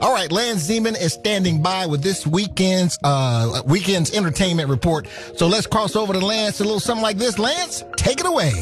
All right, Lance Zeman is standing by with this weekend's uh weekend's entertainment report. So let's cross over to Lance. A little something like this. Lance, take it away.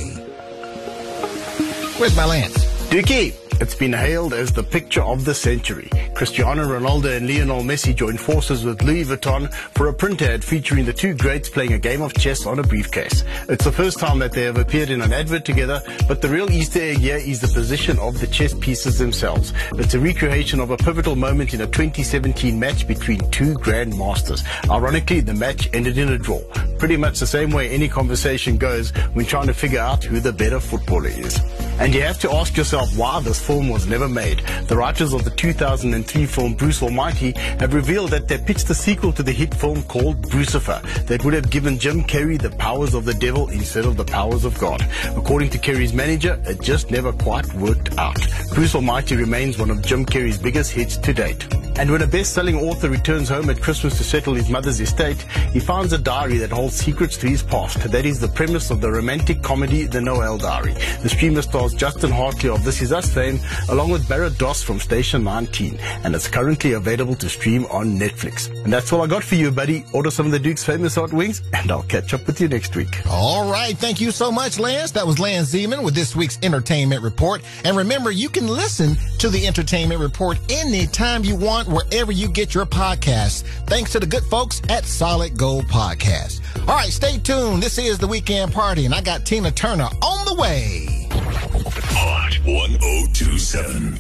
Where's my Lance? Dookie, it's been hailed as the picture of the century. Cristiano Ronaldo and Lionel Messi joined forces with Louis Vuitton for a print ad featuring the two greats playing a game of chess on a briefcase. It's the first time that they have appeared in an advert together, but the real Easter egg here is the position of the chess pieces themselves. It's a recreation of a pivotal moment in a 2017 match between two grandmasters. Ironically, the match ended in a draw. Pretty much the same way any conversation goes when trying to figure out who the better footballer is. And you have to ask yourself why this film was never made. The writers of the 2003 film Bruce Almighty have revealed that they pitched a sequel to the hit film called Brucifer that would have given Jim Carrey the powers of the devil instead of the powers of God. According to Carrey's manager, it just never quite worked out. Bruce Almighty remains one of Jim Carrey's biggest hits to date. And when a best-selling author returns home at Christmas to settle his mother's estate, he finds a diary that holds secrets to his past. That is the premise of the romantic comedy The Noel Diary. The streamer stars Justin Hartley of This Is Us fame, along with Barrett Doss from Station 19, and it's currently available to stream on Netflix. And that's all I got for you, buddy. Order some of the Duke's famous hot wings, and I'll catch up with you next week. All right. Thank you so much, Lance. That was Lance Zeman with this week's Entertainment Report. And remember, you can listen to the Entertainment Report anytime you want, wherever you get your podcasts. Thanks to the good folks at Solid Gold Podcast. All right, stay tuned. This is the weekend party, and I got Tina Turner on the way. Hot 1027.